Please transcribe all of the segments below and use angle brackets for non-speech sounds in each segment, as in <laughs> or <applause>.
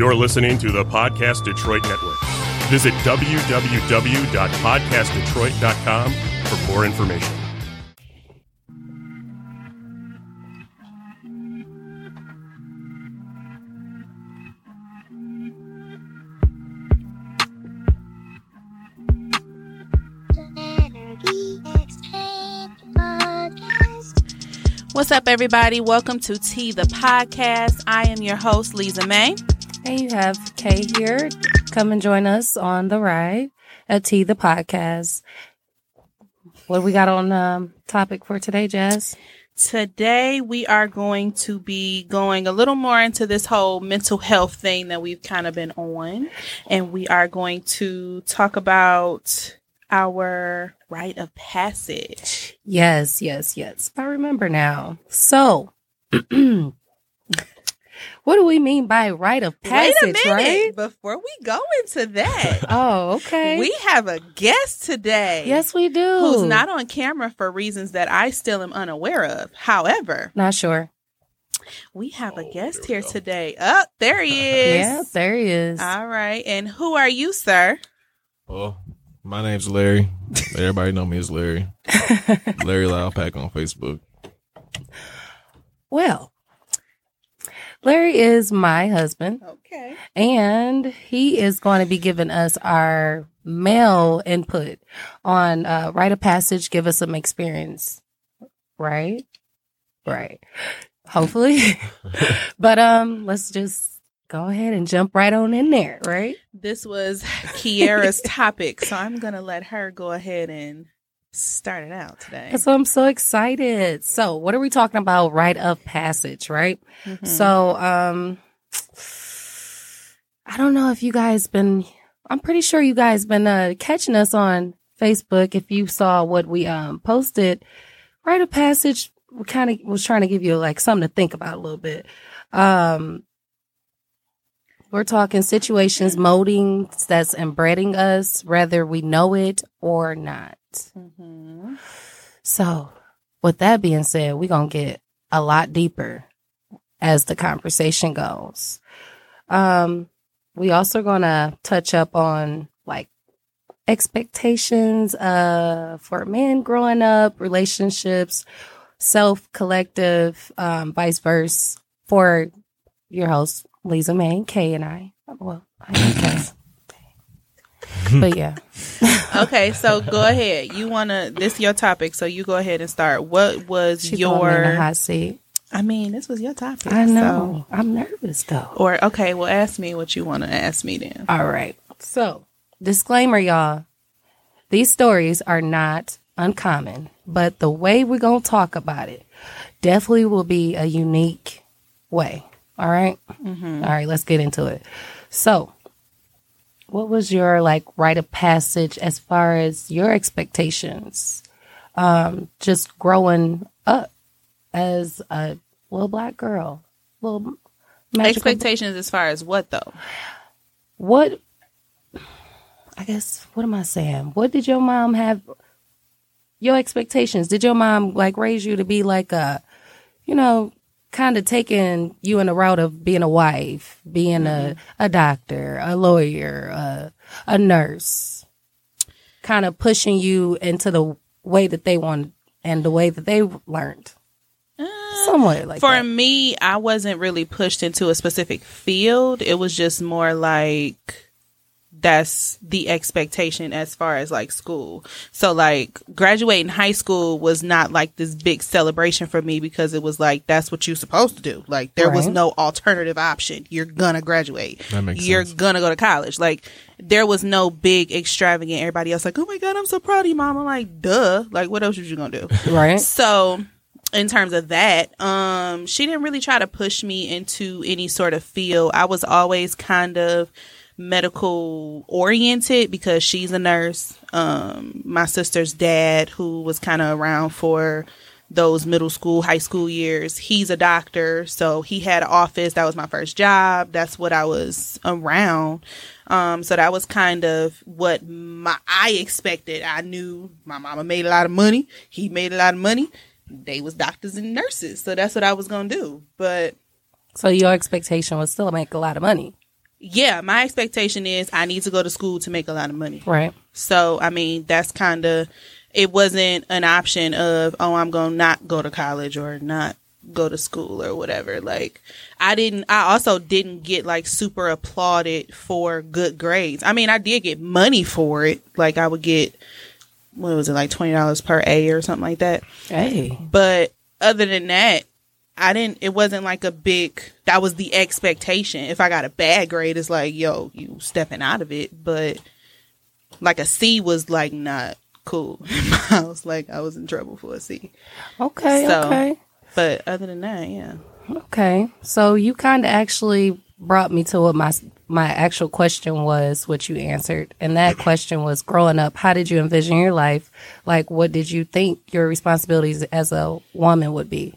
You're listening to the Podcast Detroit Network. Visit www.podcastdetroit.com for more information. What's up, everybody? Welcome to TEE the Podcast. I am your host, Lisa May. And you have Kay here. Come and join us on the ride at TEE the Podcast. What we got on um, topic for today, Jazz? Today, we are going to be going a little more into this whole mental health thing that we've kind of been on. And we are going to talk about our rite of passage. Yes, yes, yes. I remember now. So, <clears throat> what do we mean by rite of passage, Wait a minute. right? Before we go into that, <laughs> Oh, okay. we have a guest today. yes, we do. Who's not on camera for reasons that I still am unaware of. However, Not sure. we have a oh, guest here today. Up oh, there he <laughs> is. Yeah, there he is. All right. And who are you, sir? Well, my name's Larry. Everybody know me as Larry. <laughs> Larry Loudpack on Facebook. well, Larry is my husband. Okay. and he is going to be giving us our male input on uh, rite of passage, give us some experience, right? Right. Hopefully, <laughs> but um, let's just go ahead and jump right on in there, right? This was Kiara's topic, so I'm going to let her go ahead and start it out today. So I'm so excited. So, what are we talking about? Rite of passage, right? Mhm. So, um, I don't know if you guys been. I'm pretty sure you guys been uh, catching us on Facebook. If you saw what we um posted, rite of passage. We kind of was trying to give you like something to think about a little bit. Um, we're talking situations molding that's embedding us, whether we know it or not. Mhm. So, with that being said, we're going to get a lot deeper as the conversation goes. Um, we also going to touch up on like expectations uh for men growing up, relationships, self collective, um, vice versa for your host Lisa May, Kay and I. Well, I Kay. But yeah. <laughs> Okay, so go ahead. You want to, this is your topic, so you go ahead and start. What was She throwing me in the your, hot seat. I mean, this was your topic. I so- know. I'm nervous though. Or, okay, well, ask me what you want to ask me then. All right. So, disclaimer, y'all. These stories are not uncommon, but the way we're going to talk about it definitely will be a unique way. All right? Mm-hmm. All right, let's get into it. So, what was your like rite of passage as far as your expectations? Um, just growing up as a little black girl, little Expectations as far as what, though? what I guess what am I saying? What did your mom have your expectations? Did your mom like raise you to be like a you know, kind of taking you in the route of being a wife, being a, a doctor, a lawyer, a, a nurse, kind of pushing you into the way that they want and the way that they learned. Uh, Somewhat like For that. me, I wasn't really pushed into a specific field. It was just more like that's the expectation as far as like school. So like graduating high school was not like this big celebration for me because it was like that's what you're supposed to do. Like there was no alternative option. You're gonna graduate. That makes You're sense. gonna go to college. Like there was no big extravagant. Everybody else like, oh my god, I'm so proud of you, mom. I'm like, duh. Like what else was you gonna do? right? So, in terms of that, um, she didn't really try to push me into any sort of field. I was always kind of medical oriented because she's a nurse. Um, my sister's dad, who was kind of around for those middle school, high school years, he's a doctor. So he had an office. That was my first job. That's what I was around. Um, so that was kind of what my I expected. I knew my mama made a lot of money. He made a lot of money. They was doctors and nurses. So that's what I was gonna do. But So your expectation was still make a lot of money. Yeah, my expectation is I need to go to school to make a lot of money. Right. So, I mean, that's kind of, it wasn't an option of, oh, I'm going to not go to college or not go to school or whatever. Like, I didn't, I also didn't get like super applauded for good grades. I mean, I did get money for it. Like, I would get, what was it, like $20 per A or something like that. Hey. But other than that, I didn't, it wasn't like a big, that was the expectation. If I got a bad grade, it's like, yo, you stepping out of it. But like a C was like not cool <laughs> I was. Like I was in trouble for a C. Okay. So- okay. But other than that, yeah. Okay. So you kind of actually brought me to what my my actual question was, what you answered, and that question was: growing up, how did you envision your life? Like, what did you think your responsibilities as a woman would be?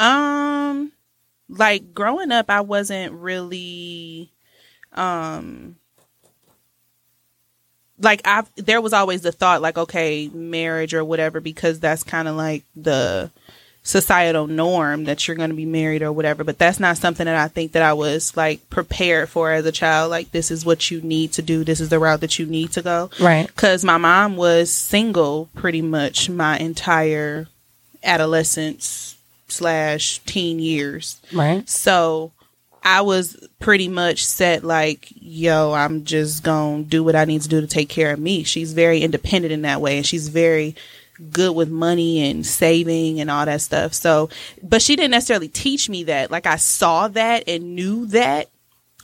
Um, like growing up, I wasn't really, um, like I there was always the thought like okay, marriage or whatever because that's kind of like the societal norm that you're going to be married or whatever but that's not something that I think that I was like prepared for as a child. Like this is what you need to do. This is the route that you need to go. Right. because my mom was single pretty much my entire adolescence slash teen years Right. so I was pretty much set like, yo, I'm just going to do what I need to do to take care of me. She's very independent in that way and she's very good with money and saving and all that stuff. So, but she didn't necessarily teach me that. Like I saw that and knew that,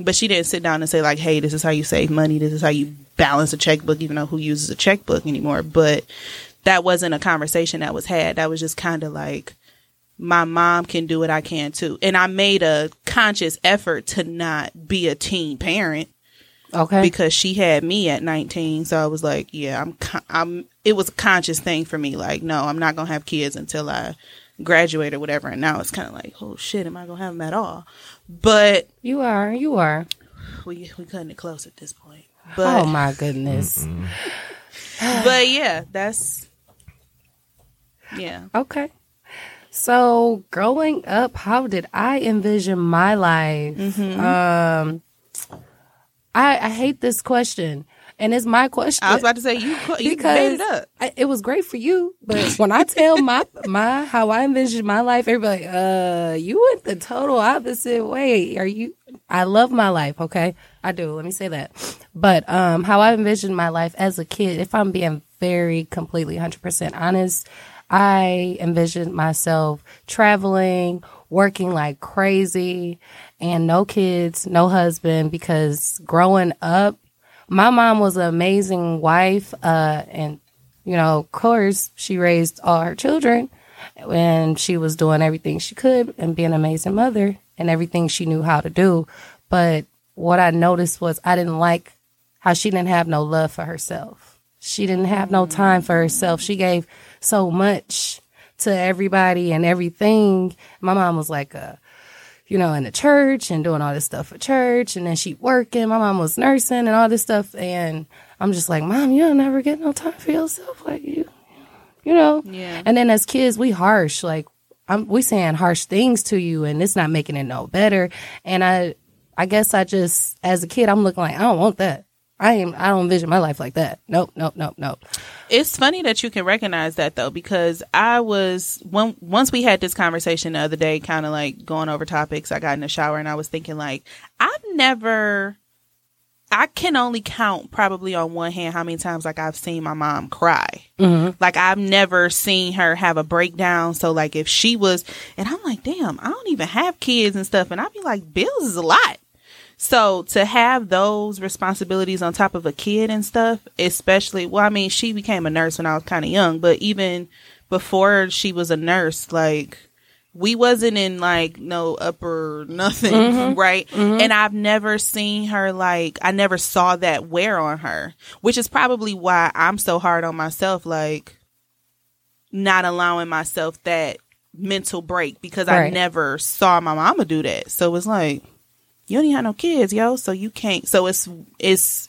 but she didn't sit down and say like, "Hey, this is how you save money. This is how you balance a checkbook." Even though who uses a checkbook anymore, but that wasn't a conversation that was had. That was just kind of like, my mom can do it, I can too. And I made a conscious effort to not be a teen parent Okay. because she had me at 19. So I was like, yeah, I'm, con- I'm, it was a conscious thing for me. Like, no, I'm not going to have kids until I graduate or whatever. And now it's kind of like, oh shit, am I going to have them at all? But you are. You are. we, we cutting it close at this point. But, oh my goodness. Mm-hmm. but yeah, that's, yeah. Okay. So growing up, how did I envision my life? Mm-hmm. Um, I I hate this question, and it's my question. I was about to say, you, you made it up. I, it was great for you, but <laughs> when I tell my my how I envisioned my life, everybody, uh, you went the total opposite way. Are you? I love my life. Okay, I do. Let me say that. But um, how I envisioned my life as a kid, if I'm being very completely hundred percent honest, I envisioned myself traveling, working like crazy, and no kids, no husband. Because growing up, my mom was an amazing wife, uh, and you know, of course, she raised all her children, and she was doing everything she could and being an amazing mother and everything she knew how to do. But what I noticed was I didn't like how she didn't have no love for herself. She didn't have no time for herself. She gave so much to everybody and everything. My mom was like a you know, in the church and doing all this stuff for church. And then she working. My mom was nursing and all this stuff. And I'm just like, Mom, you'll never get no time for yourself. Like you, you know? Yeah. And then as kids, we harsh. Like I'm, we saying harsh things to you and it's not making it no better. And I, I guess I just, as a kid, I'm looking like, I don't want that. I am, I don't envision my life like that. Nope, nope, nope, nope. It's funny that you can recognize that though, because I was when once we had this conversation the other day, kind of like going over topics. I got in the shower and I was thinking like, I've never, I can only count probably on one hand how many times like I've seen my mom cry. Mm-hmm. Like I've never seen her have a breakdown. So like if she was, and I'm like, damn, I don't even have kids and stuff, and I'd be like, bills is a lot. So to have those responsibilities on top of a kid and stuff, especially, well, I mean, she became a nurse when I was kind of young, but even before she was a nurse, like, we wasn't in like no upper <laughs> nothing, mm-hmm. right? Mm-hmm. And I've never seen her like, I never saw that wear on her, which is probably why I'm so hard on myself, like, not allowing myself that mental break because I never saw my mama do that. So it's like, you don't even have no kids, yo, so you can't. So it's it's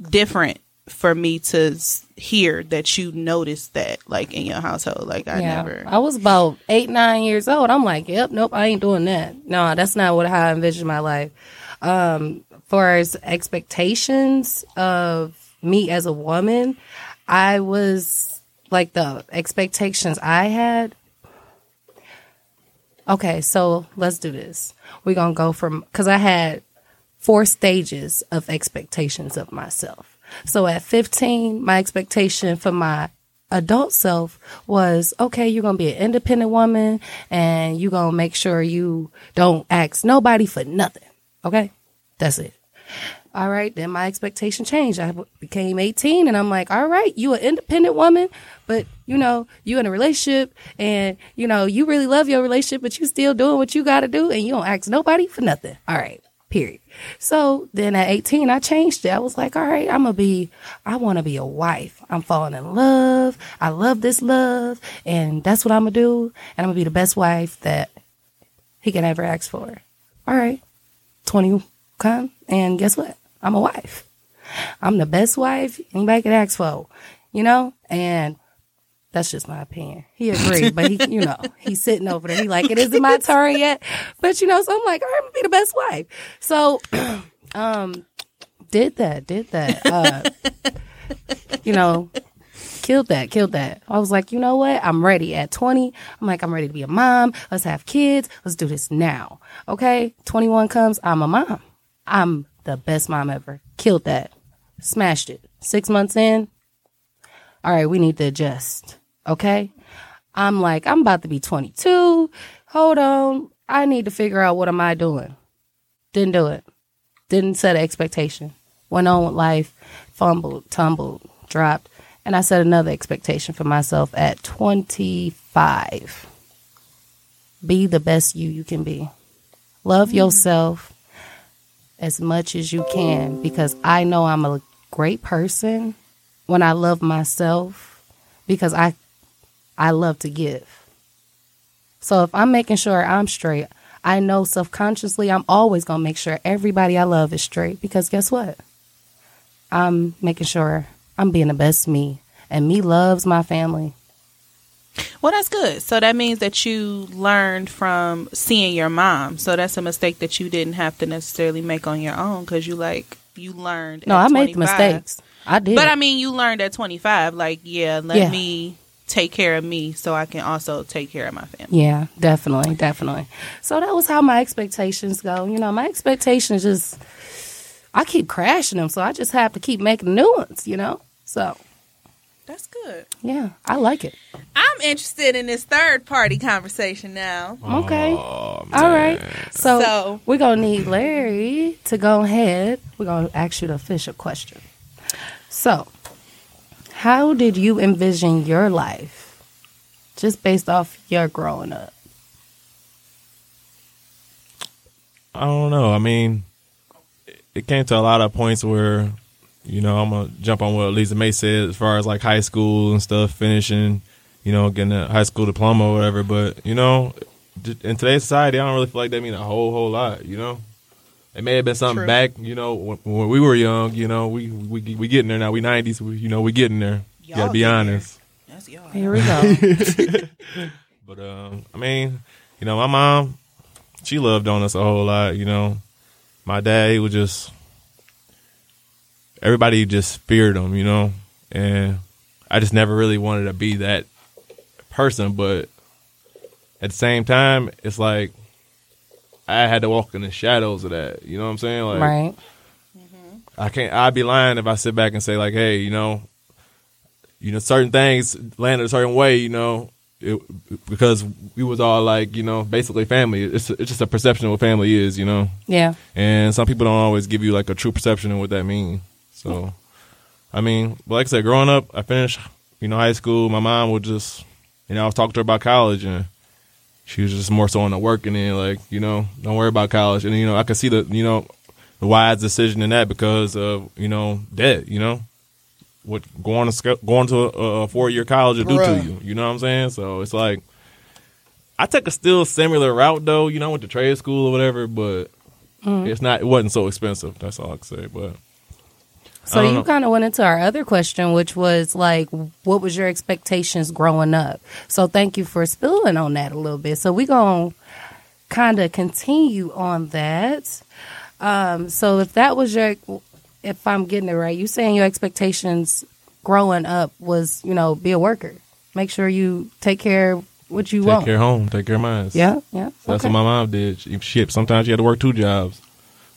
different for me to hear that you noticed that like in your household. Like I never. I was about eight, nine years old. I'm like, yep, nope, I ain't doing that. No, that's not what how I envision my life. Um, far as expectations of me as a woman, I was like the expectations I had. Okay, so let's do this. We're gonna go from because I had four stages of expectations of myself. So at 15, my expectation for my adult self was okay, you're going to be an independent woman and you're going to make sure you don't ask nobody for nothing. Okay? That's it. All right, then my expectation changed. I became 18 and I'm like, all right, you an independent woman, but you know, you in a relationship and you know, you really love your relationship, but you still doing what you got to do and you don't ask nobody for nothing. All right, period. So then at 18, I changed it. I was like, all right, I'm going to be, I want to be a wife. I'm falling in love. I love this love. And that's what I'm going to do. And I'm going to be the best wife that he can ever ask for. All right. 20 come. And guess what? I'm a wife. I'm the best wife anybody could ask for, you know? And that's just my opinion. He agreed, but he, you know, <laughs> he's sitting over there. He like, it isn't my turn yet. But you know, so I'm like, I'm gonna be the best wife. So, <clears throat> um, did that, did that. Uh, <laughs> you know, killed that, killed that. I was like, you know what? I'm ready at 20. I'm like, I'm ready to be a mom. Let's have kids. Let's do this now. Okay. 21 comes. I'm a mom. I'm the best mom ever. Killed that. Smashed it. Six months in. All right. We need to adjust. Okay. I'm like, I'm about to be 22. Hold on. I need to figure out what am I doing. Didn't do it. Didn't set an expectation. Went on with life, fumbled, tumbled, dropped, and I set another expectation for myself at 25. Be the best you you can be. Love mm-hmm. yourself as much as you can because I know I'm a great person when I love myself because I I love to give. So if I'm making sure I'm straight, I know subconsciously I'm always going to make sure everybody I love is straight because guess what? I'm making sure I'm being the best me and me loves my family. Well, that's good. So that means that you learned from seeing your mom. So that's a mistake that you didn't have to necessarily make on your own because you like you learned. No, I made the mistakes. I did. But I mean, you learned at 25. Like, yeah, let Yeah. me take care of me so I can also take care of my family. Yeah, definitely, definitely. So that was how my expectations go. You know, my expectations just I keep crashing them, so I just have to keep making new ones, you know? So, That's good. yeah, I like it. I'm interested in this third party conversation now. Okay. Oh, All right. So, So- we're going to need Larry to go ahead. We're going to ask you the official question. So, how did you envision your life just based off your growing up? I don't know. I mean, it came to a lot of points where, you know, I'm gonna jump on what Lisa May said as far as like high school and stuff, finishing, you know, getting a high school diploma or whatever. But you know, in today's society, I don't really feel like that mean a whole whole lot. You know, it may have been something True. back, you know, when, when we were young. You know, we we we getting there now. We '90s. We, you know, we getting there. You Y'all gotta be getting there. honest. That's y'all. Here we go. <laughs> But um, I mean, you know, my mom, she loved on us a whole lot. You know, my dad, he was just everybody just feared him. You know, and I just never really wanted to be that person. But at the same time, it's like I had to walk in the shadows of that. You know what I'm saying? Like, right. I can't. I'd be lying if I sit back and say like, "Hey, you know, you know, certain things landed a certain way." You know, it, because we was all like, you know, basically family. It's it's just a perception of what family is. You know, Yeah. and some people don't always give you like a true perception of what that means. So, I mean, but like I said, growing up, I finished, you know, high school. My mom would just, you know, I was talking to her about college, and she was just more so on the working end, like, you know, don't worry about college. And you know, I could see the, you know, the wise decision in that because of, you know, debt. You know, what going to going to a, a four year college will do to you. You know what I'm saying? So it's like. I took a still similar route though, you know, I went to trade school or whatever, but mm-hmm. it's not it wasn't so expensive. That's all I can say. But So you kind of went into our other question, which was like, what was your expectations growing up? So thank you for spilling on that a little bit. So we gonna kind of continue on that. Um, so if that was your, if I'm getting it right, you saying your expectations growing up was, you know, be a worker, make sure you take care of what you Take want. Take care of home, take care of mine. Yeah, yeah. That's okay. what my mom did. She, shit, sometimes she had to work two jobs,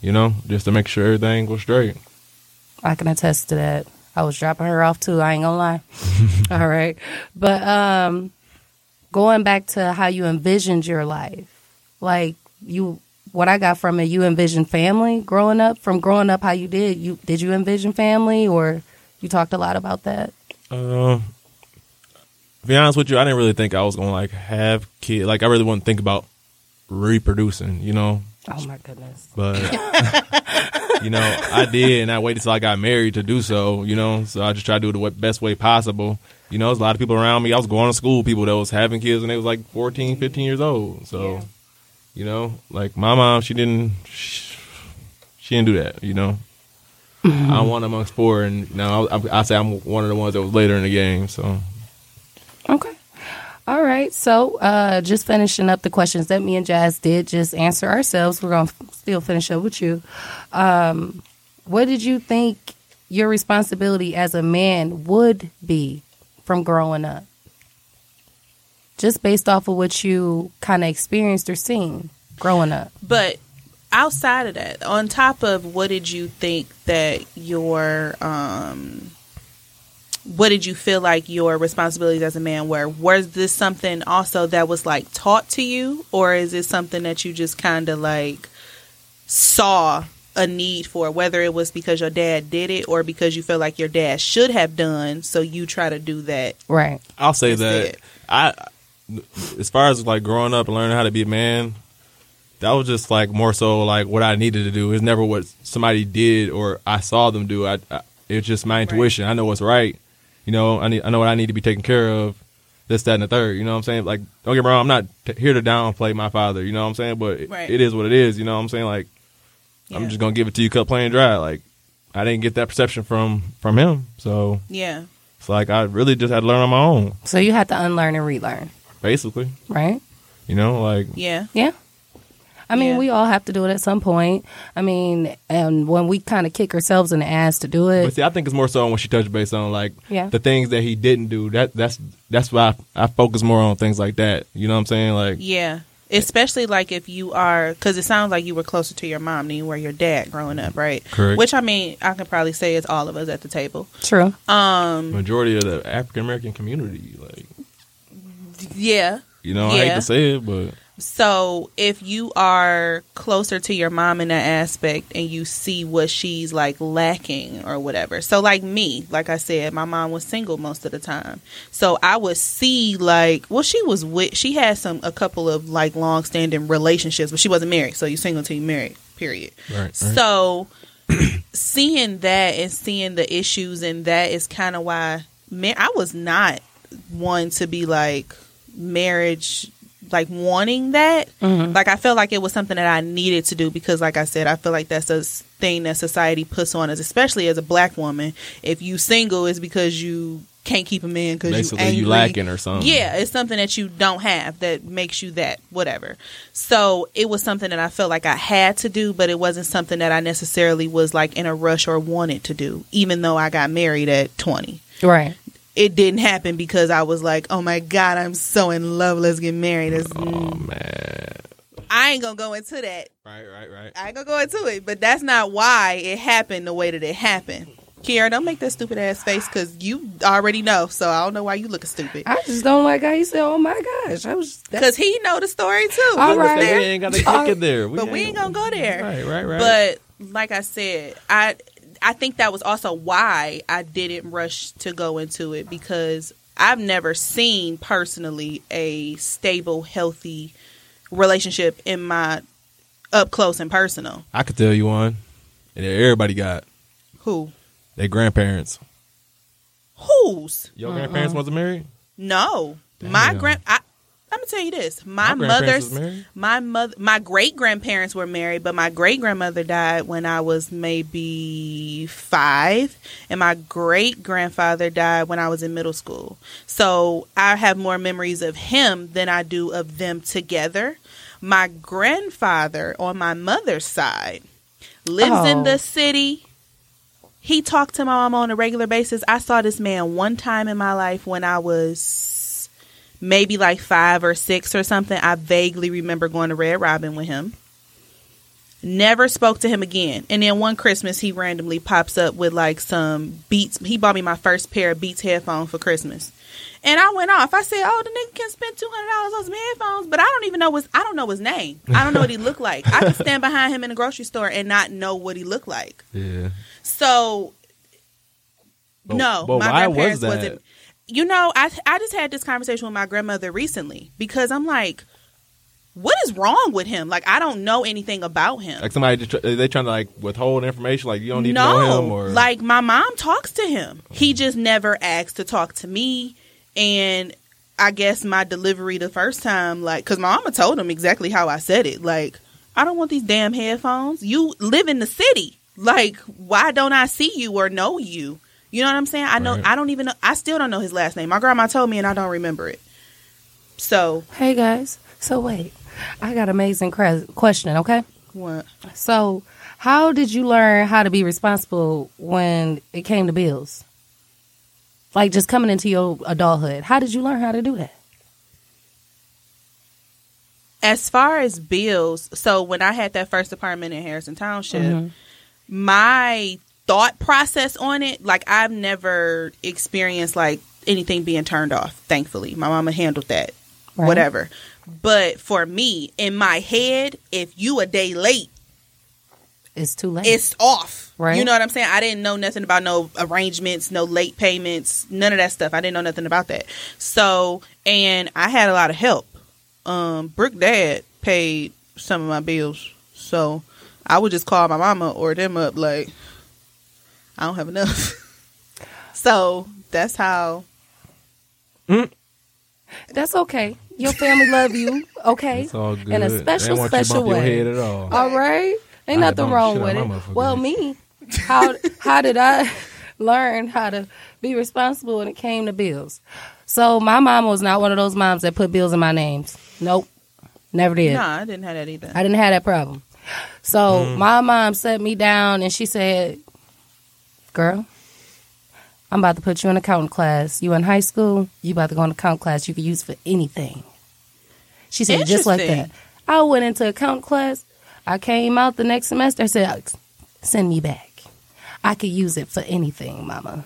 you know, just to make sure everything was straight. I can attest to that. I was dropping her off too. I ain't gonna lie. <laughs> All right, but um, going back to how you envisioned your life, like you, what I got from it, you envisioned family growing up. From growing up, how you did you did you envision family, or you talked a lot about that? Uh, to be honest with you, I didn't really think I was gonna like have kids. Like I really wouldn't think about reproducing, you know. Oh my goodness. But <laughs> you know, I did, and I waited till I got married to do so. You know, so I just tried to do it the best way possible. You know, there's a lot of people around me. I was going to school, people that was having kids, and they was like 14, 15 years old. So, you know, like my mom, she didn't, she, she didn't do that. You know, mm-hmm. I'm one amongst four, and now I, I say I'm one of the ones that was later in the game. So, Okay. All right. So, uh, just finishing up the questions that me and Jazz did just answer ourselves. We're going to still finish up with you. Um, what did you think your responsibility as a man would be from growing up? Just based off of what you kind of experienced or seen growing up. But outside of that, on top of what did you think that your um what did you feel like your responsibilities as a man were? Was this something also that was like taught to you or is it something that you just kind of like saw a need for whether it was because your dad did it or because you feel like your dad should have done so you try to do that Right. I'll say That's that. I, as far as like growing up and learning how to be a man, that was just like more so like what I needed to do. It's never what somebody did or I saw them do. I, I it's just my intuition. I know what's right. You know, I need I know what I need to be taken care of. This, that, and the third. You know what I'm saying? Like, don't get me wrong. I'm not t- here to downplay my father. You know what I'm saying? But it- Right. it is what it is. You know what I'm saying? Like, I'm just gonna give it to you cut plain dry. Like, I didn't get that perception from from him. So yeah it's like I really just had to learn on my own, So you had to unlearn and relearn, basically. right? You know, like yeah Yeah. I mean, Yeah. we all have to do it at some point. I mean, and when we kind of kick ourselves in the ass to do it, But see, I think it's more so when she touched base on like Yeah. the things that he didn't do. That that's that's why I, I focus more on things like that. You know what I'm saying? Like Yeah. Especially like if you are, because it sounds like you were closer to your mom than you were your dad growing up, right? Correct. Which I mean, I can probably say it's all of us at the table. true. Um, majority of the African American community, like yeah. you know, I hate to say it, but So if you are closer to your mom in that aspect and you see what she's like lacking or whatever. So like me, like I said, my mom was single most of the time. So I would see like well she was with she had some a couple of like long standing relationships, but she wasn't married. So you single until you married, period. right, right. So <clears throat> seeing that and seeing the issues and that is kind of why man I was not one to be like marriage like wanting that mm-hmm. like I felt like it was something that I needed to do because like I said I feel like that's a thing that society puts on us especially as a black woman if you single is because you can't keep a man because you basically angry. you lacking or something. Yeah, it's something that you don't have that makes you that, whatever. So it was something that I felt like I had to do, but it wasn't something that I necessarily was like in a rush or wanted to do, even though I got married at 20. Right. It didn't happen because I was like, oh my God, I'm so in love. Let's get married. It's- Oh man. I ain't going to go into that. Right, right, right. I ain't going to go into it, but that's not why it happened the way that it happened. Kiara, don't make that stupid ass face because you already know. So I don't know why you looking stupid. I just don't like how you said, "Oh my gosh," I was. Because he know the story too. All We right. We ain't gotta kick it there. but we ain't gonna go there. Right, right, right. But like I said, I I think that was also why I didn't rush to go into it because I've never seen personally a stable, healthy relationship in my up close and personal. I could tell you one. And everybody got Who? their grandparents. Whose? Your grandparents wasn't married? No. My grand I I'm gonna tell you this: my, My mother's, my mother, my great grandparents were married, but my great grandmother died when I was maybe five, and my great grandfather died when I was in middle school. So I have more memories of him than I do of them together. My grandfather on my mother's side lives in Oh. the city. He talked to my mom on a regular basis. I saw this man one time in my life when I was maybe like five or six or something. I vaguely remember going to Red Robin with him. Never spoke to him again. And then one Christmas, he randomly pops up with like some Beats. He bought me my first pair of Beats headphones for Christmas. And I went off. I said, "Oh, the nigga can spend two hundred dollars on some headphones, but I don't even know his. I don't know his name. I don't know what he looked like. I could stand behind him in a grocery store and not know what he looked like. Yeah. So, But- no, but my why was that? wasn't. You know, I I just had this conversation with my grandmother recently because I'm like, what is wrong with him? Like, I don't know anything about him. Like somebody just, they trying to like withhold information. Like you don't need no, to know him or like my mom talks to him. He just never asked to talk to me, and I guess my delivery the first time, like, because my mama told him exactly how I said it. Like, I don't want these damn headphones. You live in the city. Like, why don't I see you or know you? You know what I'm saying? I know. Right. I don't even. know I still don't know his last name. My grandma told me, and I don't remember it. So Hey guys. So wait, I got amazing cre- question. Okay. what? So, how did you learn how to be responsible when it came to bills? Like just coming into your adulthood, how did you learn how to do that? As far as bills, so when I had that first apartment in Harrison Township, Mhm. my thought process on it, like I've never experienced like anything being turned off. Thankfully, my mama handled that. Right. Whatever. But for me, in my head, if you a day late, It's too late. it's off. Right. You know what I'm saying? I didn't know nothing about no arrangements, no late payments, none of that stuff. I didn't know nothing about that. So, and I had a lot of help. Um, Brooke dad paid some of my bills. So I would just call my mama or them up like, I don't have enough. <laughs> so that's how mm. That's okay. Your family love you. Okay. it's all good. In a special, don't want you to special your way. head at all. All right. Ain't I nothing wrong with it. Well, me, how how did I <laughs> learn how to be responsible when it came to bills? So my mom was not one of those moms that put bills in my names. Nope, never did. Nah, I didn't have that either. I didn't have that problem. So mm. my mom set me down and she said, "Girl, I'm about to put you in accounting class. You in high school? You about to go in accounting class? You can use for anything." She said just like that. I went into accounting class. I came out the next semester. I said, "Send me back. I could use it for anything, Mama."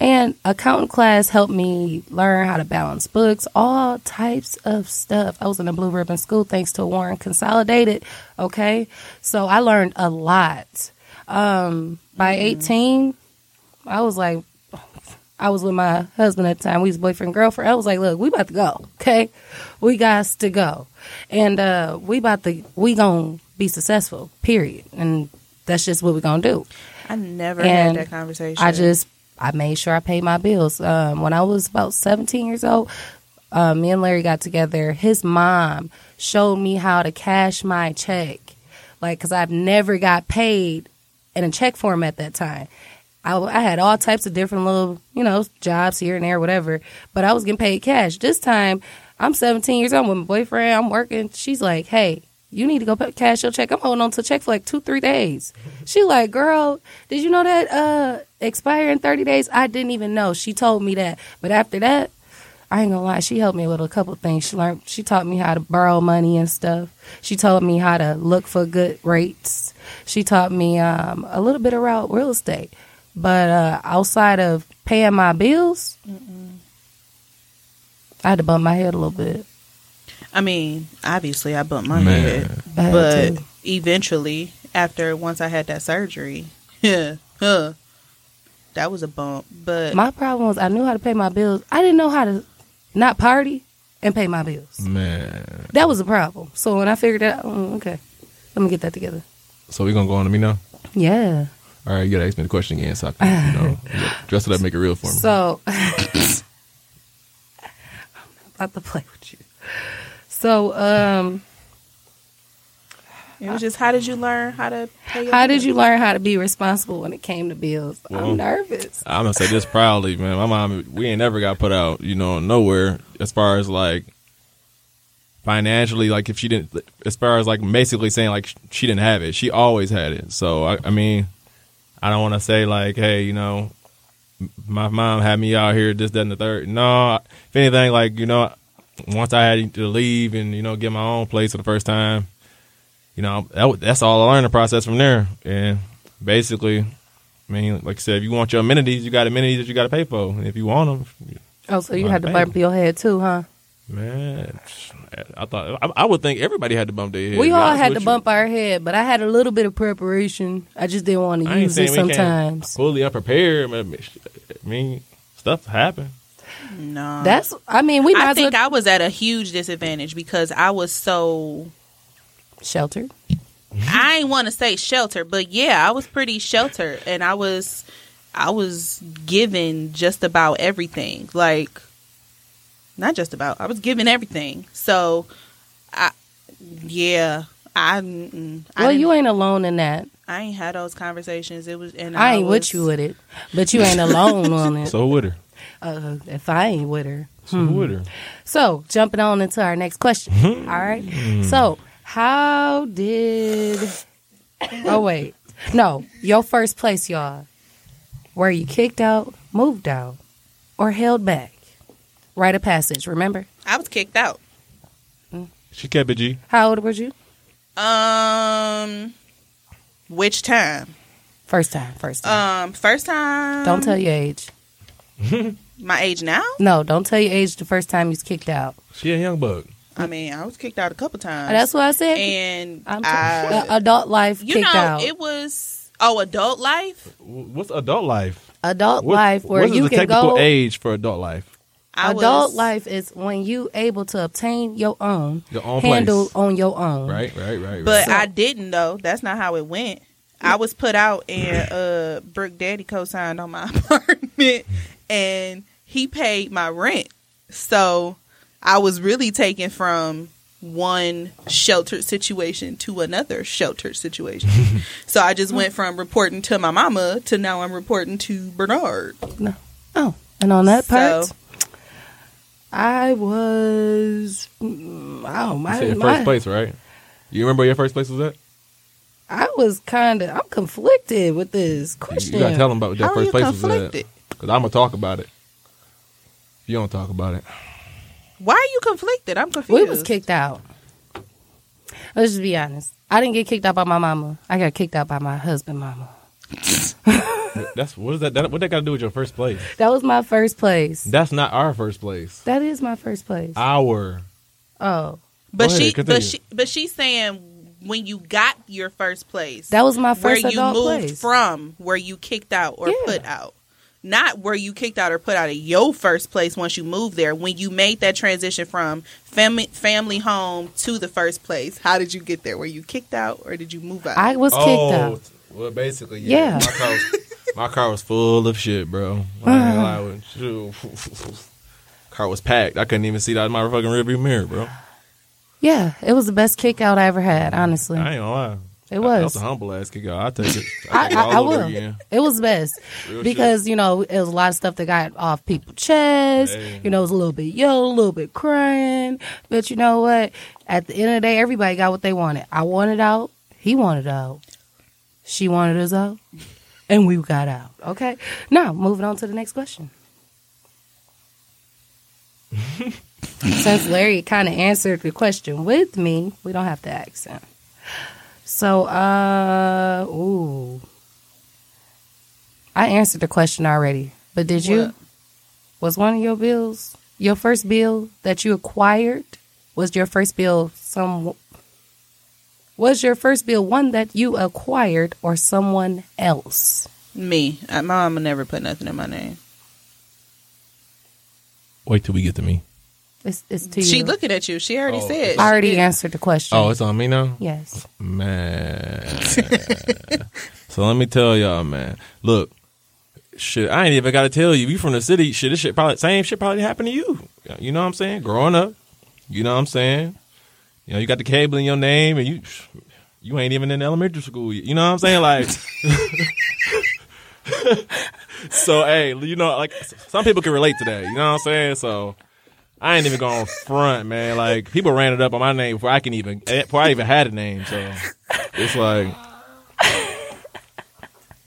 And accounting class helped me learn how to balance books, all types of stuff. I was in a blue ribbon school thanks to Warren Consolidated. Okay, so I learned a lot. Um, by eighteen, I was like, I was with my husband at the time. We was boyfriend girlfriend. I was like, look, we about to go. Okay, we got to go, and uh, we about to we gonna be successful. Period. And that's just what we gonna do. I never And had that conversation. I just I made sure I paid my bills. Um, when I was about 17 years old, uh, me and Larry got together. His mom showed me how to cash my check, like because I've never got paid in a check form at that time. I, I had all types of different little, you know, jobs here and there, whatever. But I was getting paid cash. This time, I'm 17 years old with my boyfriend. I'm working. She's like, "Hey, you need to go cash your check." I'm holding on to check for like two, three days. She like, "Girl, did you know that uh expire in 30 days?" I didn't even know. She told me that. But after that, I ain't gonna lie, she helped me with a couple things. She learned, she taught me how to borrow money and stuff. She taught me how to look for good rates. She taught me um, a little bit about real estate. But uh, outside of paying my bills, I had to bump my head a little bit. I mean, obviously, I bumped my Man. head, but to. eventually, after once I had that surgery, yeah, <laughs> huh, that was a bump. But My problem was I knew how to pay my bills. I didn't know how to not party and pay my bills. Man. That was a problem. So when I figured out, mm, okay, let me get that together. So we gonna go on to me now? Yeah. All right, you gotta ask me the question again so I can, you know, <laughs> dress it up, make it real for me. So <coughs> I'm about to play with you. So, um, It was just how did you learn how to pay your how did bills? you learn how to be responsible when it came to bills? Well, I'm nervous. I'm gonna say this proudly, man. My mom, we ain't never got put out, you know, nowhere as far as like financially. Like if she didn't, as far as like basically saying like she didn't have it, she always had it. So I, I mean, I don't want to say like, hey, you know, my mom had me out here, this, that, and the third. No, if anything, like you know, once I had to leave and you know get my own place for the first time, you know, that, that's all a learning process from there. And basically, I mean, like I said, if you want your amenities, you got amenities that you got to pay for. And if you want them, Oh, so you My had to bump your head too, huh? Man, I thought I, I would think everybody had to bump their head. we all had to you. bump our head, but I had a little bit of preparation. I just didn't want to I use it saying we can't sometimes. fully unprepared. but I mean, stuff happen. No. That's, I mean, we I as well think I was at a huge disadvantage because I was so sheltered. I ain't want to say shelter, but yeah, I was pretty sheltered and I was I was given just about everything. Like not just about. I was giving everything. So I yeah, I mm, I, Well, didn't- you ain't alone in that. I ain't had those conversations. It was and I ain't was, with you with it, but you ain't alone <laughs> on it. So who with her? Uh, if I ain't with her. So who with her? So, jumping on into our next question. All right. So, how did. Oh, wait. No, your first place, y'all. Were you kicked out, moved out, or held back? Rite of passage, remember? I was kicked out. She kept it G. How old were you? Um which time? First time, first time. Um first time don't tell your age. <laughs> my age now? No, don't tell your age the first time you was kicked out. She a young bug. I mean, I was kicked out a couple times. That's what I said. and I'm I, uh, adult life you kicked know, out. it was oh, adult life. What's adult life? adult What- life where what is you the can technical go. age for adult life? I adult was, life is when you able to obtain your own, Your own handle place. on your own. Right, right, right. but right. I didn't though. That's not how it went. I was put out, and uh, Brooke Daddy co-signed on my <laughs> apartment, and he paid my rent. So I was really taken from one sheltered situation to another sheltered situation. <laughs> so I just went from reporting to my mama to now I'm reporting to Bernard. No. Oh, and on that part, So- I was. mm, Oh You my! said my- first place, right? You remember where your first place was at? I was kind of. I'm conflicted with this question. you gotta tell them about what that How first you place was at. conflicted? Because I'm gonna talk about it. You don't talk about it. Why are you conflicted? I'm confused. we was kicked out. Let's just be honest. I didn't get kicked out by my mama. I got kicked out by my husband, mama. <laughs> That's what is that? that what that got to do with your first place? That was my first place. That's not our first place. That is my first place. Our Oh, But ahead, she, continue. but she, but she's saying when you got your first place, that was my first where first you adult moved place. from, where you kicked out or Yeah. put out, not where you kicked out or put out of your first place once you moved there. When you made that transition from family family home to the first place, how did you get there? Were you kicked out or did you move out? I was kicked oh, out. Well, basically, Yeah. yeah. My car, was, my car was full of shit, bro. I ain't gonna uh-huh. lie with you. Car was packed. I couldn't even see that in my fucking rearview mirror, bro. Yeah, it was the best kick out I ever had. Honestly, I ain't gonna lie. it That was. was a humble ass kick out. I take it. I, I, take it I, will. again. It was the best Real because you know it was a lot of stuff that got off people's chest. Hey. You know, it was a little bit yo, a little bit crying. But you know what? At the end of the day, everybody got what they wanted. I wanted out. He wanted out. She wanted us out, and we got out. Okay. Now moving on to the next question. <laughs> Since Larry kind of answered the question with me, we don't have to ask him. So, uh, ooh. I answered the question already, but did you? What? Was one of your bills your first bill that you acquired? Was your first bill some? Was your first bill one that you acquired or someone else? Me, my mama never put nothing in my name. Wait till we get to me. It's, it's to you. She you. looking at you. She already Oh, said. I already answered the question. Oh, it's on me now. yes. Man. so let me tell y'all, man. Look, shit, I ain't even got to tell you. You from the city, shit, this shit probably, same shit probably happened to you. You know what I'm saying? Growing up, you know what I'm saying? You know, you got the cable in your name, and you you ain't even in elementary school. yet. You know what I'm saying? Like, <laughs> so hey, you know, like some people can relate to that. You know what I'm saying? So I ain't even going front, man. Like people ran it up on my name before I can even before I even had a name. So it's like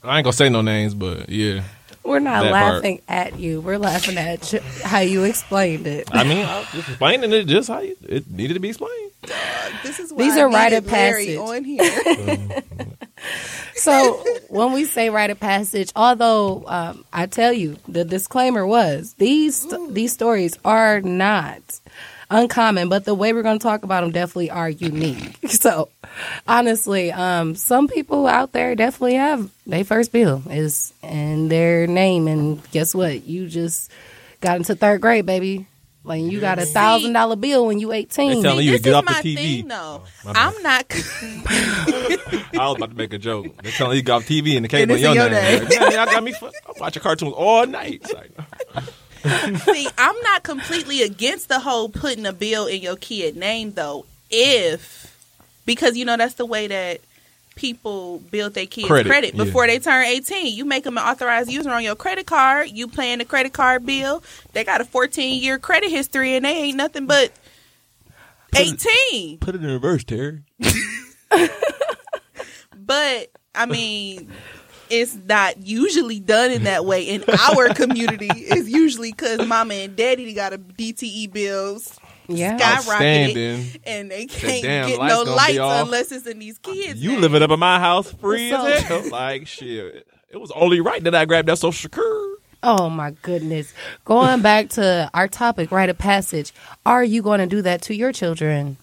I ain't gonna say no names, but yeah. We're not That part. laughing at you. We're laughing at you, how you explained it. I mean, I was just explaining it just how you, it needed to be explained. This is why These I are rite needed of Larry passage. on here. <laughs> So when we say rite of passage, although um, I tell you the disclaimer was these these stories are not uncommon, but the way we're going to talk about them definitely are unique. <laughs> So honestly, um, some people out there definitely have their first bill is in their name, and guess what? You just got into third grade, baby. Like you got a thousand dollar bill when you eighteen. They telling you this to get is off the my TV. thing, though. Oh. I'm not. <laughs> <laughs> I was about to make a joke. They're telling you to get off TV and the cable And in it's your in your name. name. Like, man, y'all got me. fu- I'm watching cartoons all night. It's like, <laughs> See, I'm not completely against the whole putting a bill in your kid name though. If because you know that's the way that people build their kids Credit, credit, yeah. before they turn 18. You make them an authorized user on your credit card. You paying the credit card bill. They got a 14 year credit history and they ain't nothing but 18. put it in reverse, Terry. <laughs> But I mean, it's not usually done in that way in our <laughs> community. It's usually because mama and daddy got a DTE bills yeah. skyrocketed, and they can't damn get lights no lights unless it's in these kids. You names. living up in my house free So- as hell. Like shit. It was only right that I grabbed that social security. Oh my goodness. Going back to our topic, rite of passage. Are you going to do that to your children?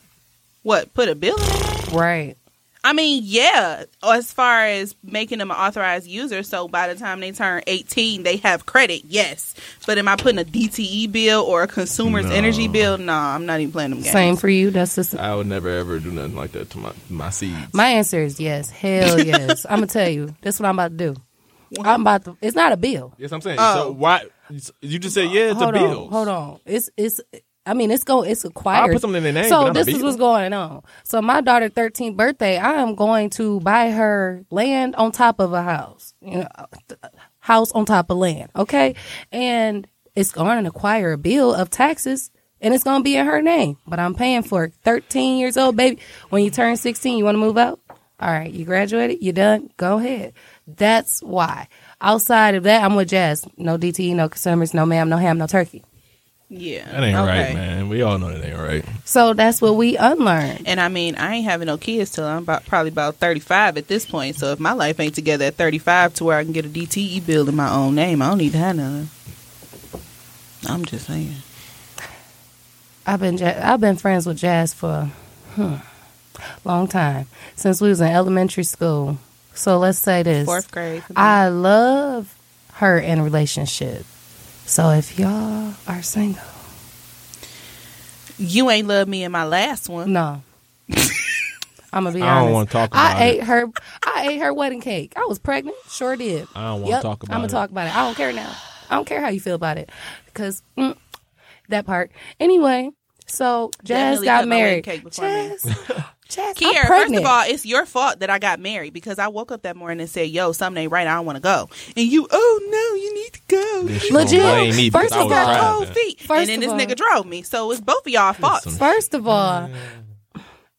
what? Put a bill in? Right. I mean, yeah. As far as making them an authorized user, so by the time they turn eighteen, they have credit. Yes, but am I putting a DTE bill or a consumer's No. energy bill? No, I'm not even playing them games. Same for you. That's the I would never ever do nothing like that to my my seeds. My answer is yes. Hell <laughs> yes. I'm gonna tell you. That's what I'm about to do. I'm about to. It's not a bill. yes, I'm saying. Oh. So why you just said yeah, it's hold a bill. on. Hold on. It's it's. I mean, it's going. It's I'll put something in their name. So but not a this is what's going on. So my daughter 13th birthday, I am going to buy her land on top of a house. You know, house on top of land. Okay, and it's going to acquire a bill of taxes. And it's going to be in her name, but I'm paying for it. 13 years old, baby. When you turn 16, you want to move out? All right, you graduated, you done, go ahead. That's why. Outside of that, I'm with Jazz. No DTE, no consumers, no ma'am, no ham, no turkey. Yeah, That ain't okay. right, man. We all know that ain't right. So that's what we unlearned. And I mean, I ain't having no kids till I'm about probably about 35 at this point. So if my life ain't together at 35 to where I can get a DTE bill in my own name, I don't need to have none. I'm just saying. I've been I've been friends with Jazz for hmm, long time since we was in elementary school. So let's say this: Fourth grade. I love her in a relationship. So if y'all are single, you ain't love me in my last one. no. <laughs> I'm gonna be I honest. don't wanna talk about I it. ate her. I ate her wedding cake. I was pregnant. Sure did. I don't want to Yep, talk about it. I'm gonna it. talk about it. I don't care now. I don't care how you feel about it because mm, that part. Anyway, so Jazz Definitely got my wedding married. cake before me. Jazz, <laughs> Jazz, Kiera, I'm first of all, it's your fault that I got married because I woke up that morning and said, "Yo, something ain't right. I don't want to go." And you, oh no, you need to go. Legit. me First of was all- got cold feet. First and then this nigga drove me. So it's both of y'all faults. Listen. First of all,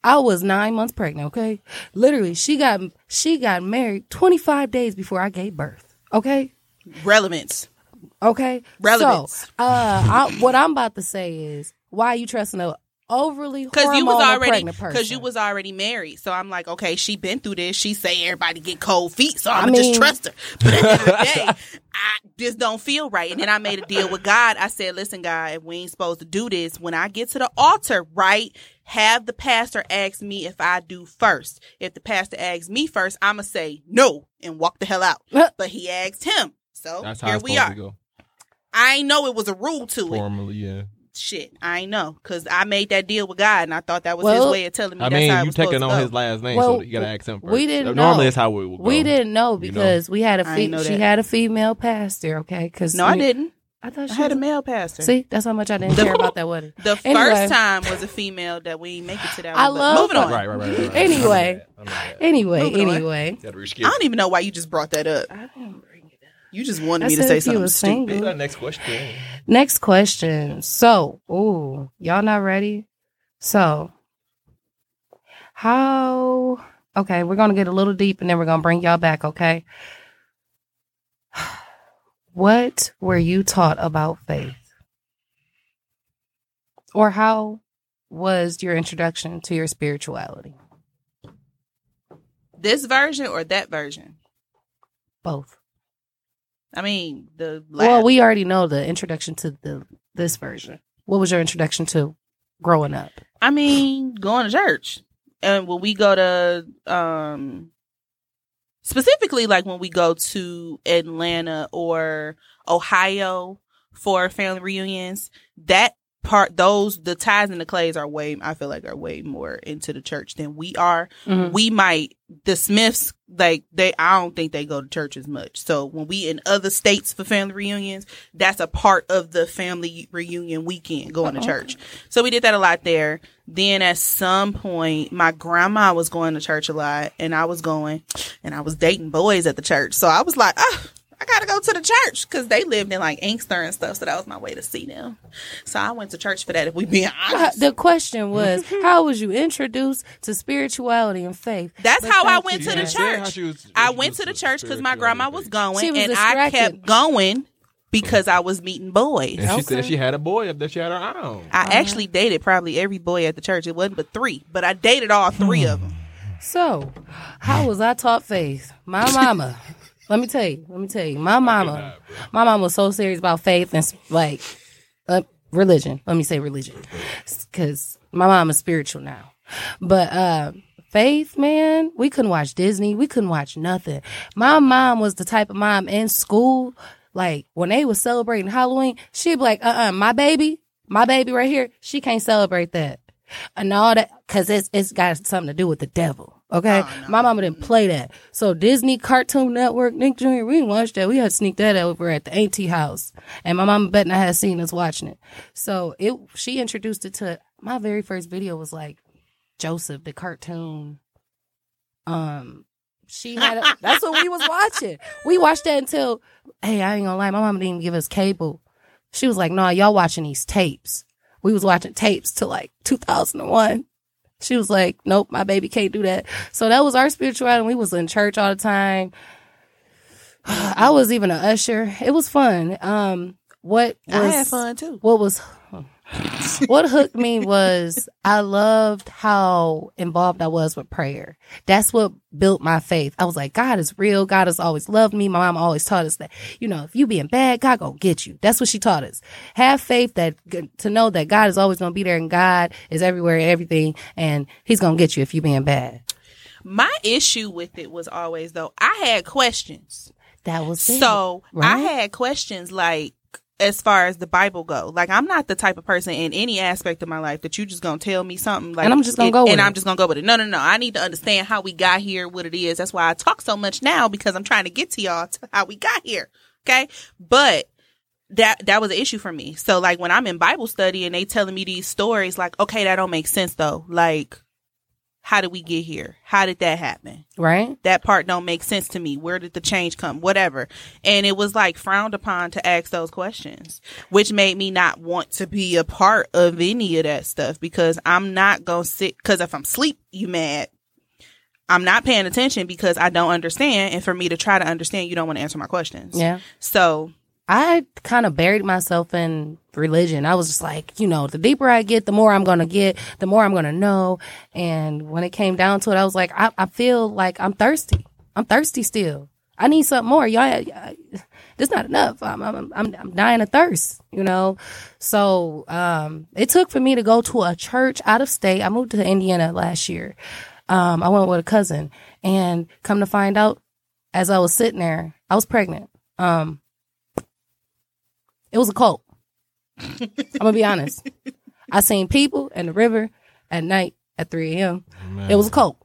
I was nine months pregnant. Okay, literally, she got she got married 25 days before I gave birth. Okay, Relevance. okay. Relevance. So, uh, I, what I'm about to say is, why are you trusting a overly Because you was already because you was already married. So I'm like, okay, she been through this. She say everybody get cold feet, so I I'm gonna mean- just trust her. But at the end of the day, <laughs> I just don't feel right. And then I made a deal with God. I said, listen, God, if we ain't supposed to do this, when I get to the altar, right? Have the pastor ask me if I do first. If the pastor asks me first, I'ma say no and walk the hell out. but he asked him. So That's how here it's we are. go. I ain't know it was a rule to it. Formally, yeah. Shit, I ain't know because I made that deal with God, and I thought that was Well, his way of telling me I mean, you was taking on his last name, Well, so you gotta ask him first. we didn't Normally, know. that's how we would go. we didn't know You know? because we had a I fe- she had a female pastor. Okay, because No, I didn't. I thought I she had a male pastor. See, that's how much I didn't care about that wedding. <laughs> the Anyway. first time was a female that we make it to that. I one, love moving on. Right, right, right. right, right. Anyway. I'm mad. I'm mad. Anyway, Moving anyway. Gotta I don't even know why you just brought that up. You just wanted I me to say something was stupid. single. Next question. Next question. So, ooh, y'all not ready? So, how? Okay, we're gonna get a little deep, and then we're gonna bring y'all back. Okay. <sighs> What were you taught about faith, or how was your introduction to your spirituality? This version or that version? Both. I mean, the Well, we already know the introduction to the this version. What was your introduction to growing up? I mean, going to church. And when we go to um specifically like when we go to Atlanta or Ohio for family reunions, that part those the ties and the clays are way I feel like are way more into the church than we are. Mhm. We might the Smiths like they I don't think they go to church as much. So when we in other states for family reunions, that's a part of the family reunion weekend going to Okay. church. So we did that a lot there. Then at some point, my grandma was going to church a lot, and I was going, and I was dating boys at the church. So I was like, ah, I gotta go to the church because they lived in like Inkster and stuff. So that was my way to see them. So I went to church for that. If we being <laughs> Uh, honest, The question was, <laughs> how was you introduced to spirituality and faith? that's But how I went to the Jen. She said how church. was I went to the church because my grandma was going, She was and I kept going because I was meeting boys. And she said she had a boy up there. She had her own. I actually dated probably every boy at the church. It wasn't but three, but I dated all three of them. So, how was I taught faith? My mama. Let me tell you. Let me tell you. My mama. My mama was so serious about faith and like uh, religion. Let me say religion, because my mom is spiritual now. But uh, faith, man, we couldn't watch Disney. We couldn't watch nothing. My mom was the type of mom in school. Like when they was celebrating Halloween, she'd be like, "Uh, uh my baby, my baby right here, she can't celebrate that." and all that because it's it's got something to do with the devil. Okay, my mama didn't play that. So Disney Cartoon Network, Nick Jr. We didn't watch that. We had to sneak that over at the auntie house, and my mama betting I had seen us watching it. So it she introduced it to my very first video was like Joseph the cartoon. Um, she had a, that's what we was <laughs> watching. We watched that until hey, I ain't gonna lie, my mama didn't even give us cable. She was like, "No, nah, y'all watching these tapes." We was watching tapes till like 2001. She was like, "Nope, my baby can't do that." So that was our spirituality. We was in church all the time. <sighs> I was even an usher. It was fun. Um, what was I had fun too. what was <laughs> what hooked me was I loved how involved I was with prayer. That's what built my faith. I was like, God is real. God has always loved me. My mom always taught us that, you know, if you being bad, God gonna get you. That's what she taught us. Have faith that to know that God is always gonna be there and God is everywhere and everything and he's gonna get you if you being bad. My issue with it was always though I had questions. That was it. So I had questions like as far as the Bible go. Like I'm not the type of person in any aspect of my life that you just gonna tell me something like And I'm just gonna it- go with and it. I'm just gonna go with it. No, no, no. I need to understand how we got here, what it is. That's why I talk so much now because I'm trying to get to y'all to how we got here. Okay. But that that was an issue for me. So like when I'm in Bible study and they telling me these stories, like, okay, that don't make sense though. Like, how did we get here? How did that happen? right? that part don't make sense to me. Where did the change come? Whatever. And it was like frowned upon to ask those questions, which made me not want to be a part of any of that stuff because I'm not going to sit, cause if I'm sleep, you mad. I'm not paying attention because I don't understand. And for me to try to understand, you don't want to answer my questions. Yeah. So I kind of buried myself in religion. I was just like, you know, the deeper I get, the more I'm going to get, the more I'm going to know. And when it came down to it, I was like, I, I feel like I'm thirsty. I'm thirsty still. I need something more. Y'all, y'all this not enough. I'm, I'm, I'm, I'm dying of thirst, you know? So, um, it took for me to go to a church out of state. I moved to Indiana last year. Um, I went with a cousin and come to find out as I was sitting there, I was pregnant. Um, it was a cult. I'm gonna be honest. I seen people in the river at night at 3 a.m. It was a cult.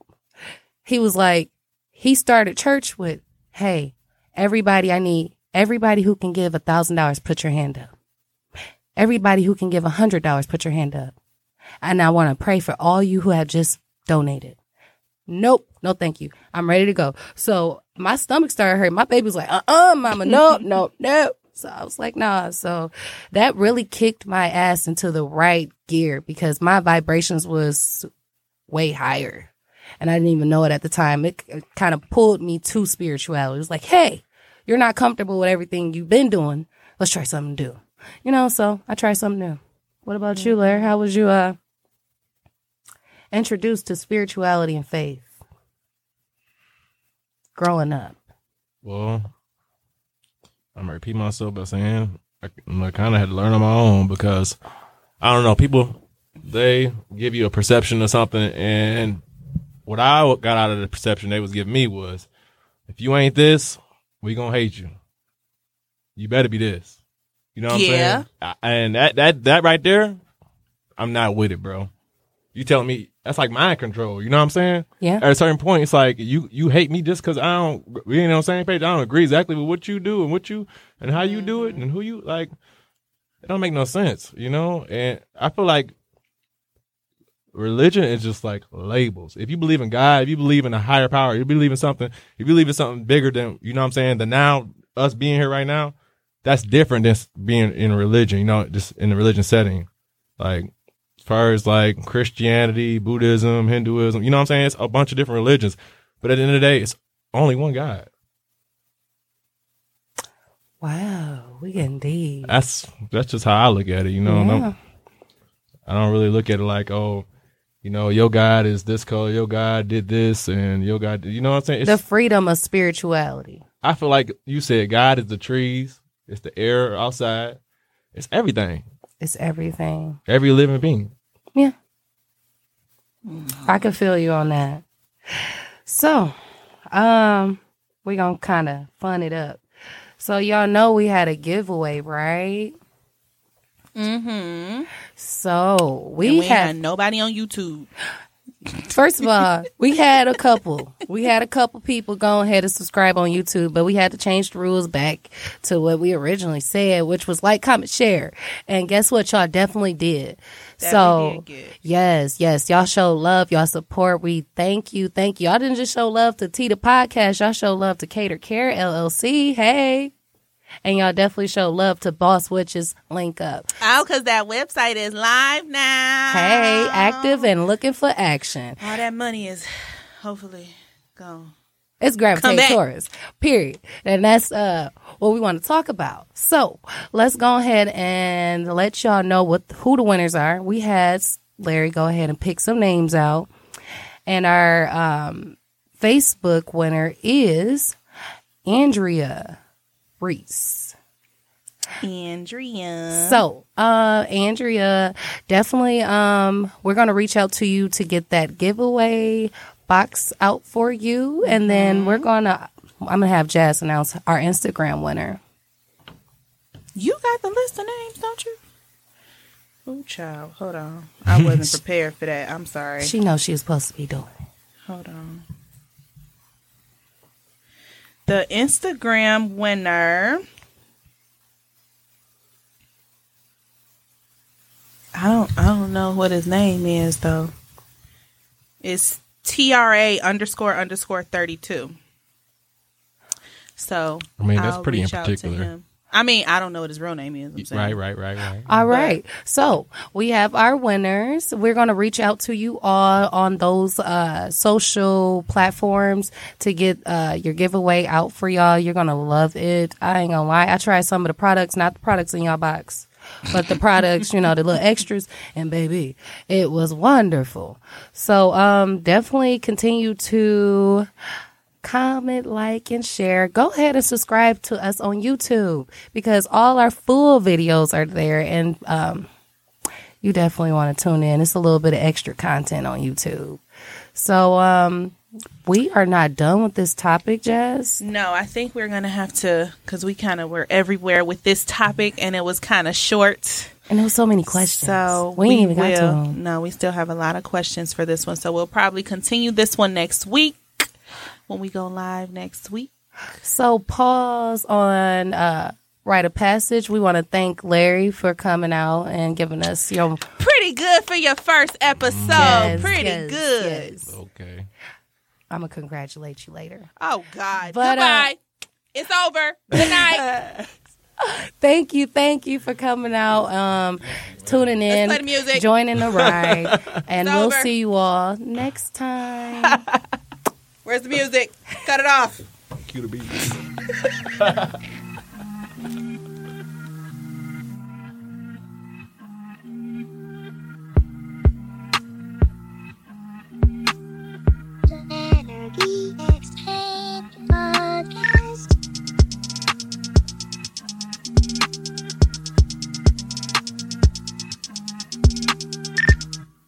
He was like, he started church with, hey, everybody I need Everybody who can give a thousand dollars, put your hand up. Everybody who can give a hundred dollars, put your hand up. And I want to pray for all you who have just donated. Nope. No, thank you. I'm ready to go. So my stomach started hurting. My baby was like, uh uh mama, no, no, no. So I was like, nah. So that really kicked my ass into the right gear because my vibrations was way higher. And I didn't even know it at the time. It, it kind of pulled me to spirituality. It was like, hey, you're not comfortable with everything you've been doing. Let's try something new. You know, so I tried something new. What about you, Larry? How was you uh introduced to spirituality and faith growing up? Well, I'm gonna repeat myself by saying I, I kind of had to learn on my own because I don't know. People they give you a perception of something, and what I got out of the perception they was giving me was, if you ain't this, we gonna hate you. You better be this. You know what Yeah. I'm saying? And that that that right there, I'm not with it, bro. You telling me that's like mind control. You know what I'm saying? Yeah. At a certain point, it's like you you hate me just because I don't we ain't on the same page. I don't agree exactly with what you do and what you and how you do it and who you like. It don't make no sense, you know. And I feel like religion is just like labels. If you believe in God, if you believe in a higher power, you believe in something, if you believe in something bigger than you know what I'm saying, than now us being here right now, that's different than being in a religion, you know, just in a religion setting. Like far as like Christianity, Buddhism, Hinduism, you know what I'm saying? It's a bunch of different religions. But at the end of the day, it's only one God. Wow, we getting deep. That's that's just how I look at it, you know. Yeah. No- I don't really look at it like, oh, you know, your God is this color, your God did this, and your God, did, you know what I'm saying? It's, the freedom of spirituality. I feel like you said God is the trees, it's the air outside, it's everything, It's everything. every living being. Yeah. I can feel you on that. So, um, we're gonna kind of fun it up. So y'all know we had a giveaway, right? Mm-hmm. So we, we had, had nobody on YouTube. First of all, we had a couple. We had a couple people go ahead and subscribe on YouTube, but we had to change the rules back to what we originally said, which was like, comment, share. And guess what? Y'all definitely did. so did. Yes, yes. Y'all show love, y'all support. We thank you, thank you. Y'all didn't just show love to TEE the podcast, y'all show love to Cater Care LLC. Hey. And y'all definitely show love to Boss Witches Link Up. Oh, because that website is live now. Hey, active and looking for action. All that money is hopefully gone. It's gravitate back. towards. Period. And that's uh what we want to talk about. So let's go ahead and let y'all know what who the winners are. We had Larry go ahead and pick some names out. And our um Facebook winner is Andrea Reese. Andrea. So, uh, Andrea, definitely, um, we're going to reach out to you to get that giveaway box out for you. And then we're going to, I'm going to have Jazz announce our Instagram winner. You got the list of names, don't you? Oh, child. Hold on. I <laughs> wasn't prepared for that. I'm sorry. She knows she was supposed to be doing it. Hold on. The Instagram winner. I don't I don't know what his name is though. It's TRA underscore underscore thirty two. So I mean, that's I'll pretty in reach out to particular. Him. I mean, I don't know what his real name is. I'm saying. Right, right, right, right. All right. So we have our winners. We're going to reach out to you all on those uh, social platforms to get uh, your giveaway out for y'all. You're going to love it. I ain't going to lie. I tried some of the products, not the products in y'all box, but the products, you know, the little extras. And baby, it was wonderful. So um, definitely continue to comment, like, and share. Go ahead and subscribe to us on YouTube because all our full videos are there, and um, you definitely want to tune in. It's a little bit of extra content on YouTube. So um, we are not done with this topic, Jazz. No, I think we're gonna have to because we kind of were everywhere with this topic, and it was kind of short. And there was so many questions. So we, ain't even got to will. No, we still have a lot of questions for this one. So we'll probably continue this one next week when we go live next week. So pause on uh, rite of passage. We want to thank Larry for coming out and giving us your Pretty good for your first episode. Yes, Pretty yes, good. yes. Okay. I'm gonna congratulate you later. Oh God. But, uh, Goodbye. it's over. Good night. <laughs> Thank you, thank you for coming out, um, tuning in, play music. joining the ride, <laughs> and It's we'll over. see you all next time. <laughs> Where's the music? Cut it off. Cue the beat. Energy.